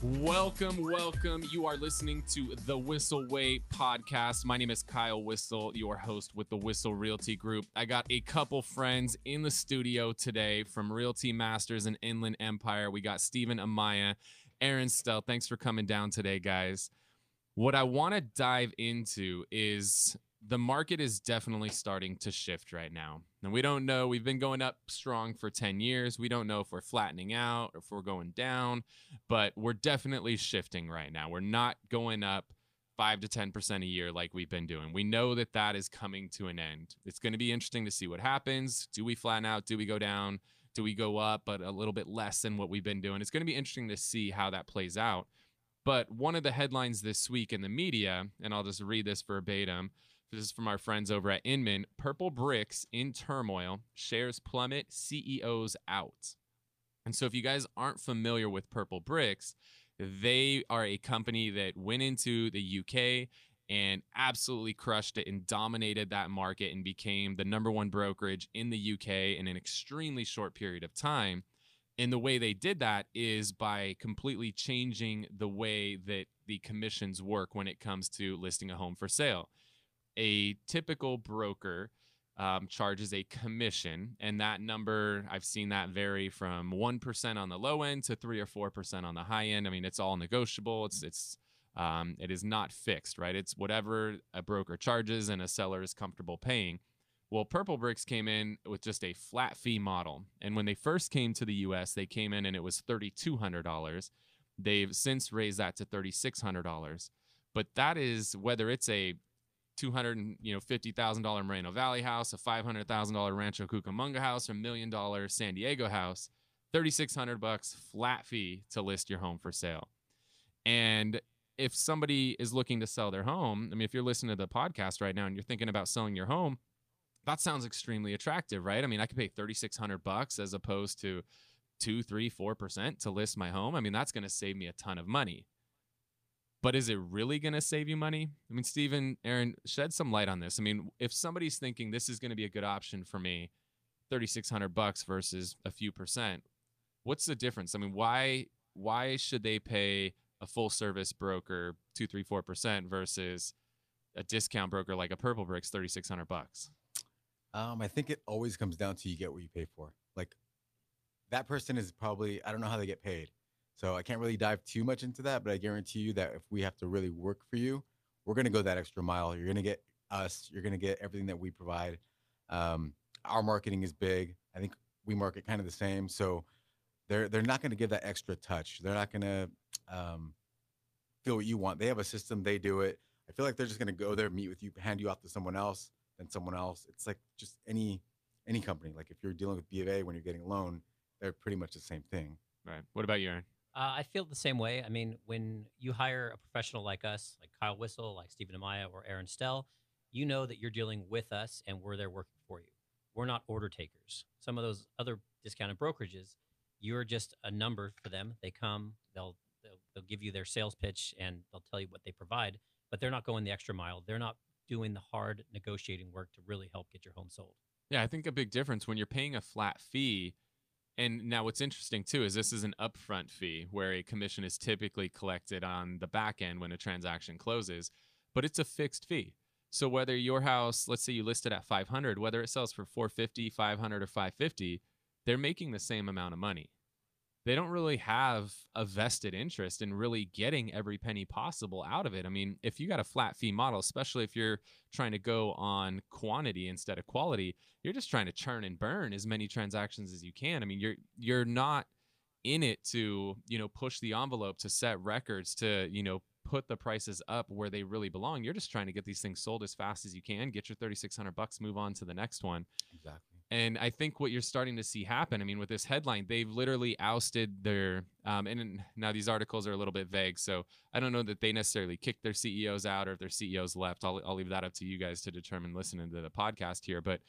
Welcome, welcome. You are listening to the Whissel Way podcast. My name is Kyle Whissel, your host with the Whissel Realty Group. I got a couple friends in the studio today from Realty Masters and Inland Empire. We got Steven Amaya, Aaron Stel. Thanks for coming down today, guys. What I want to dive into is the market is definitely starting to shift right now. And we don't know, we've been going up strong for 10 years. We don't know if we're flattening out or if we're going down, but we're definitely shifting right now. We're not going up 5 to 10% a year like we've been doing. We know that that is coming to an end. It's going to be interesting to see what happens. Do we flatten out? Do we go down? Do we go up, but a little bit less than what we've been doing? It's going to be interesting to see how that plays out. But one of the headlines this week in the media, and I'll just read this verbatim this is from our friends over at Inman. Purple Bricks in turmoil, shares plummet, CEOs out. And so, if you guys aren't familiar with Purple Bricks, they are a company that went into the UK and absolutely crushed it and dominated that market and became the number one brokerage in the UK in an extremely short period of time. And the way they did that is by completely changing the way that the commissions work when it comes to listing a home for sale a typical broker um, charges a commission, and that number I've seen that vary from one percent on the low end to three or four percent on the high end. I mean, it's all negotiable. It's it's um, it is not fixed, right? It's whatever a broker charges and a seller is comfortable paying. Well, Purple Bricks came in with just a flat fee model, and when they first came to the U.S., they came in and it was thirty two hundred dollars. They've since raised that to thirty six hundred dollars, but that is whether it's a two hundred you know fifty thousand dollar Moreno Valley house, a five hundred thousand dollar Rancho Cucamonga house, a million dollar San Diego house, thirty six hundred bucks flat fee to list your home for sale. And if somebody is looking to sell their home, I mean, if you're listening to the podcast right now and you're thinking about selling your home, that sounds extremely attractive, right? I mean, I could pay thirty six hundred bucks as opposed to two, three, four percent to list my home. I mean, that's going to save me a ton of money. But is it really going to save you money? I mean, Steven, Aaron, shed some light on this. I mean, if somebody's thinking this is going to be a good option for me, 3600 bucks versus a few percent, what's the difference? I mean, why why should they pay a full service broker 2 3 4% versus a discount broker like a Purple Bricks 3600 bucks? Um, I think it always comes down to you get what you pay for. Like that person is probably I don't know how they get paid. So I can't really dive too much into that, but I guarantee you that if we have to really work for you, we're going to go that extra mile. You're going to get us. You're going to get everything that we provide. Um, our marketing is big. I think we market kind of the same. So they're they're not going to give that extra touch. They're not going to um, feel what you want. They have a system. They do it. I feel like they're just going to go there, meet with you, hand you off to someone else, then someone else. It's like just any any company. Like if you're dealing with B of A when you're getting a loan, they're pretty much the same thing. Right. What about you, Aaron? Uh, I feel the same way. I mean, when you hire a professional like us, like Kyle Whissel, like Steven Amaya, or Aaron Stel, you know that you're dealing with us and we're there working for you. We're not order takers. Some of those other discounted brokerages, you're just a number for them. They come, they'll, they'll they'll give you their sales pitch and they'll tell you what they provide, but they're not going the extra mile. They're not doing the hard negotiating work to really help get your home sold. Yeah, I think a big difference when you're paying a flat fee and now, what's interesting too is this is an upfront fee where a commission is typically collected on the back end when a transaction closes, but it's a fixed fee. So whether your house, let's say you list it at 500, whether it sells for 450, 500, or 550, they're making the same amount of money they don't really have a vested interest in really getting every penny possible out of it. I mean, if you got a flat fee model, especially if you're trying to go on quantity instead of quality, you're just trying to churn and burn as many transactions as you can. I mean, you're you're not in it to, you know, push the envelope to set records to, you know, put the prices up where they really belong. You're just trying to get these things sold as fast as you can, get your 3600 bucks, move on to the next one. Exactly. And I think what you're starting to see happen, I mean, with this headline, they've literally ousted their, um, and now these articles are a little bit vague. So I don't know that they necessarily kicked their CEOs out or if their CEOs left. I'll, I'll leave that up to you guys to determine listening to the podcast here. But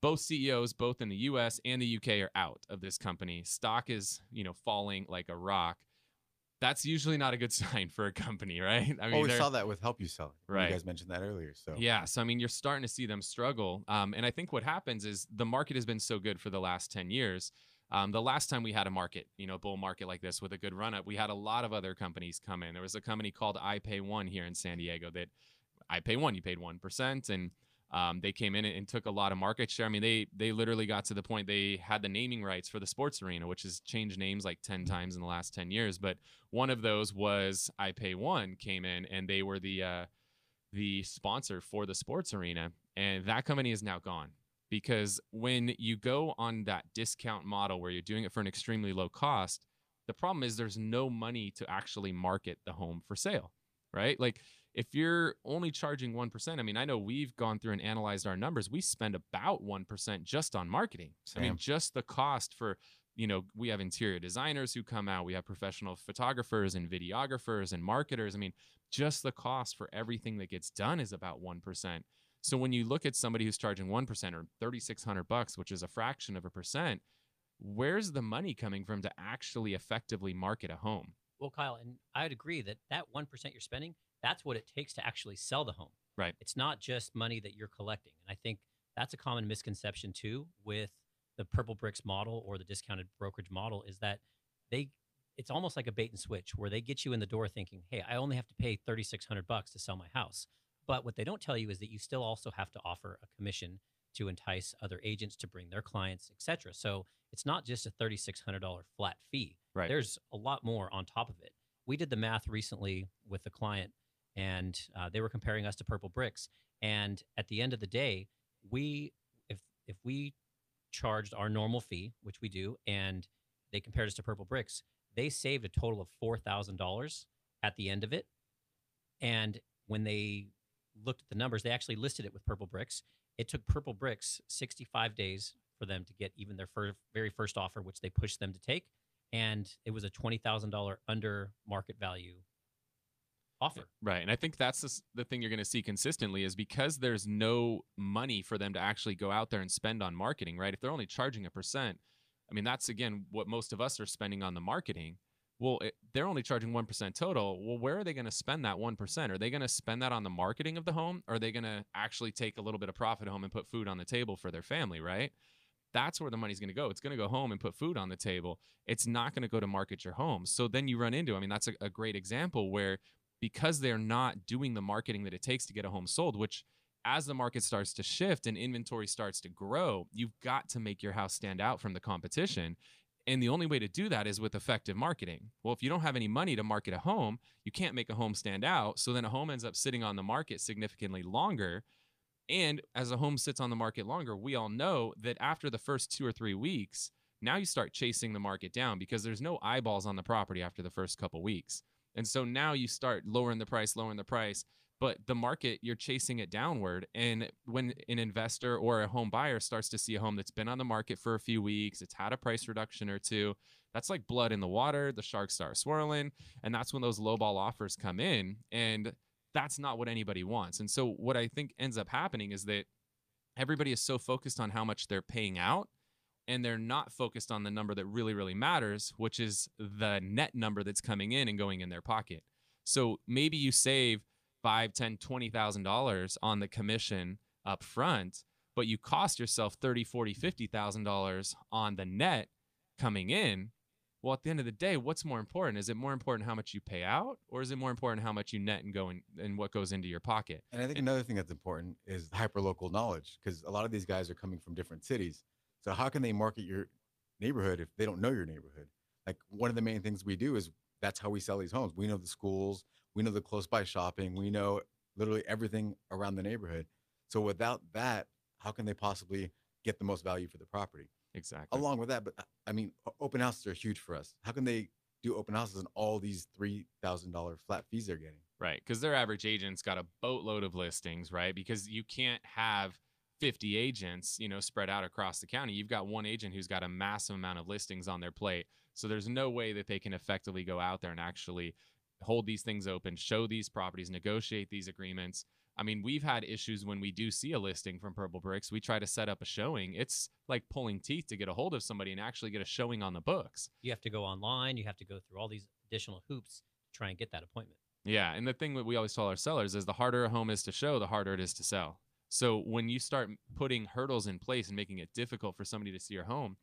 both CEOs, both in the US and the UK, are out of this company. Stock is, you know, falling like a rock that's usually not a good sign for a company, right? I mean, oh, we saw that with Help You Sell It. Right. You guys mentioned that earlier. So yeah, so I mean, you're starting to see them struggle, um, and I think what happens is the market has been so good for the last ten years. Um, the last time we had a market, you know, a bull market like this with a good run up, we had a lot of other companies come in. There was a company called iPay One here in San Diego that iPay One, you paid one percent, and um, they came in and, and took a lot of market share. I mean, they they literally got to the point they had the naming rights for the sports arena, which has changed names like ten times in the last ten years. But one of those was iPay One came in, and they were the uh, the sponsor for the sports arena, and that company is now gone because when you go on that discount model where you're doing it for an extremely low cost, the problem is there's no money to actually market the home for sale, right? Like if you're only charging 1%, I mean, I know we've gone through and analyzed our numbers. We spend about 1% just on marketing. I mean, just the cost for, you know, we have interior designers who come out, we have professional photographers and videographers and marketers. I mean, just the cost for everything that gets done is about 1%. So when you look at somebody who's charging 1% or 3600 bucks, which is a fraction of a percent, where's the money coming from to actually effectively market a home? Well, Kyle, and I'd agree that that 1% you're spending, that's what it takes to actually sell the home. Right. It's not just money that you're collecting. And I think that's a common misconception too with the purple bricks model or the discounted brokerage model is that they it's almost like a bait and switch where they get you in the door thinking, "Hey, I only have to pay 3600 bucks to sell my house." But what they don't tell you is that you still also have to offer a commission to entice other agents to bring their clients, etc. So, it's not just a $3600 flat fee Right. there's a lot more on top of it. We did the math recently with a client, and uh, they were comparing us to Purple Bricks. And at the end of the day, we if if we charged our normal fee, which we do, and they compared us to Purple Bricks, they saved a total of four thousand dollars at the end of it. And when they looked at the numbers, they actually listed it with Purple Bricks. It took Purple Bricks 65 days for them to get even their fir- very first offer, which they pushed them to take and it was a twenty thousand dollar under market value offer. Right. And I think that's the, the thing you're going to see consistently is because there's no money for them to actually go out there and spend on marketing, right? If they're only charging a percent, I mean, that's again what most of us are spending on the marketing. Well, it, they're only charging 1% total. Well, where are they going to spend that 1%? Are they going to spend that on the marketing of the home? Or are they going to actually take a little bit of profit home and put food on the table for their family, right? That's where the money's going to go. It's going to go home and put food on the table. It's not going to go to market your home. So then you run into, I mean, that's a, a great example where because they're not doing the marketing that it takes to get a home sold, which as the market starts to shift and inventory starts to grow, you've got to make your house stand out from the competition. And the only way to do that is with effective marketing. Well, if you don't have any money to market a home, you can't make a home stand out. So then a home ends up sitting on the market significantly longer. And as a home sits on the market longer, we all know that after the first two or three weeks, now you start chasing the market down because there's no eyeballs on the property after the first couple weeks. And so now you start lowering the price, lowering the price, but the market, you're chasing it downward. And when an investor or a home buyer starts to see a home that's been on the market for a few weeks, it's had a price reduction or two, that's like blood in the water. The sharks start swirling. And that's when those lowball offers come in. And that's not what anybody wants. And so what I think ends up happening is that everybody is so focused on how much they're paying out and they're not focused on the number that really really matters which is the net number that's coming in and going in their pocket. So maybe you save five ten twenty thousand dollars on the commission up front but you cost yourself 30 40 50 thousand dollars on the net coming in. Well at the end of the day what's more important? Is it more important how much you pay out or is it more important how much you net and go in, and what goes into your pocket? And I think another thing that's important is hyperlocal knowledge because a lot of these guys are coming from different cities. So how can they market your neighborhood if they don't know your neighborhood? Like one of the main things we do is that's how we sell these homes. We know the schools, we know the close by shopping, we know literally everything around the neighborhood. So without that, how can they possibly get the most value for the property? exactly Along with that, but I mean, open houses are huge for us. How can they do open houses and all these three thousand dollar flat fees they're getting? Right. Because their average agent's got a boatload of listings, right? Because you can't have 50 agents, you know, spread out across the county. You've got one agent who's got a massive amount of listings on their plate. So there's no way that they can effectively go out there and actually hold these things open, show these properties, negotiate these agreements. I mean, we've had issues when we do see a listing from Purple Bricks. We try to set up a showing. It's like pulling teeth to get a hold of somebody and actually get a showing on the books. You have to go online. You have to go through all these additional hoops to try and get that appointment. Yeah, and the thing that we always tell our sellers is the harder a home is to show, the harder it is to sell. So when you start putting hurdles in place and making it difficult for somebody to see your home,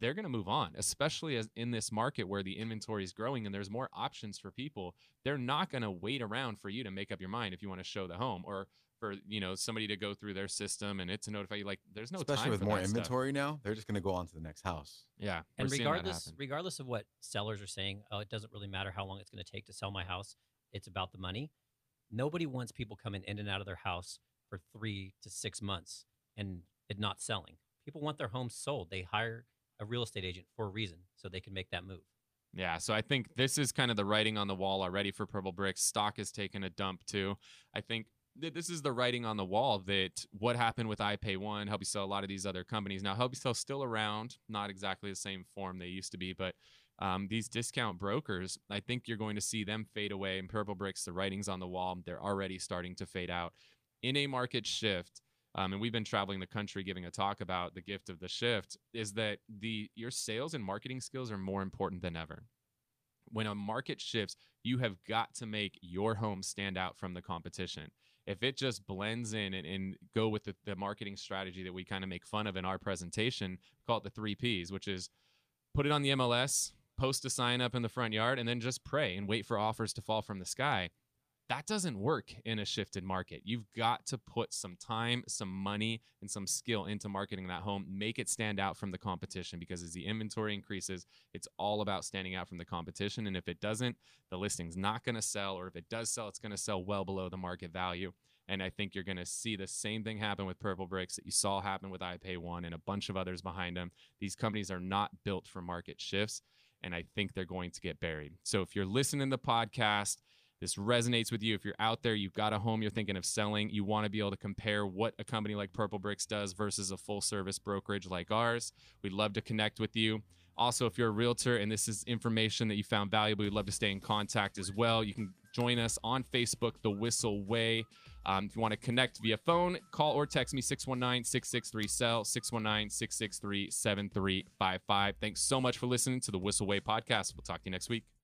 they're going to move on, especially as in this market where the inventory is growing and there's more options for people. They're not going to wait around for you to make up your mind if you want to show the home or for you know somebody to go through their system and it to notify you. Like there's no Especially time with for more that stuff. inventory now, they're just gonna go on to the next house. Yeah, and we're seeing that regardless regardless of what sellers are saying oh it doesn't really matter how long it's going to take to sell my house it's about the money nobody wants people coming in and out of their house for three to six months and it not selling people want their homes sold they hire a real estate agent for a reason so they can make that move Yeah, so I think this is kind of the writing on the wall already for Purple Bricks. Stock has taken a dump too. I think this is the writing on the wall that what happened with iPay One, Help You Sell, a lot of these other companies. Now, Help You Sell still around, not exactly the same form they used to be, but um, these discount brokers, I think you're going to see them fade away. And Purple Bricks, the writing's on the wall, they're already starting to fade out. In a market shift, um, and we've been traveling the country giving a talk about the gift of the shift, is that the your sales and marketing skills are more important than ever when a market shifts, you have got to make your home stand out from the competition. If it just blends in and, and go with the, the marketing strategy that we kind of make fun of in our presentation, call it the three Ps, which is put it on the MLS, post a sign up in the front yard, and then just pray and wait for offers to fall from the sky. That doesn't work in a shifted market. You've got to put some time, some money, and some skill into marketing that home. Make it stand out from the competition because as the inventory increases, it's all about standing out from the competition. And if it doesn't, the listing's not going to sell, or if it does sell, it's going to sell well below the market value. And I think you're going to see the same thing happen with Purple Bricks that you saw happen with iPay One and a bunch of others behind them. These companies are not built for market shifts, and I think they're going to get buried. So if you're listening to the podcast, this resonates with you. If you're out there, you've got a home you're thinking of selling, you want to be able to compare what a company like Purple Bricks does versus a full service brokerage like ours. We'd love to connect with you. Also, if you're a realtor and this is information that you found valuable, we'd love to stay in contact as well. You can join us on Facebook, The Whissel Way. Um, if you want to connect via phone, call or text me 619 663 CELL, 619 663 7355. Thanks so much for listening to the Whissel Way podcast. We'll talk to you next week.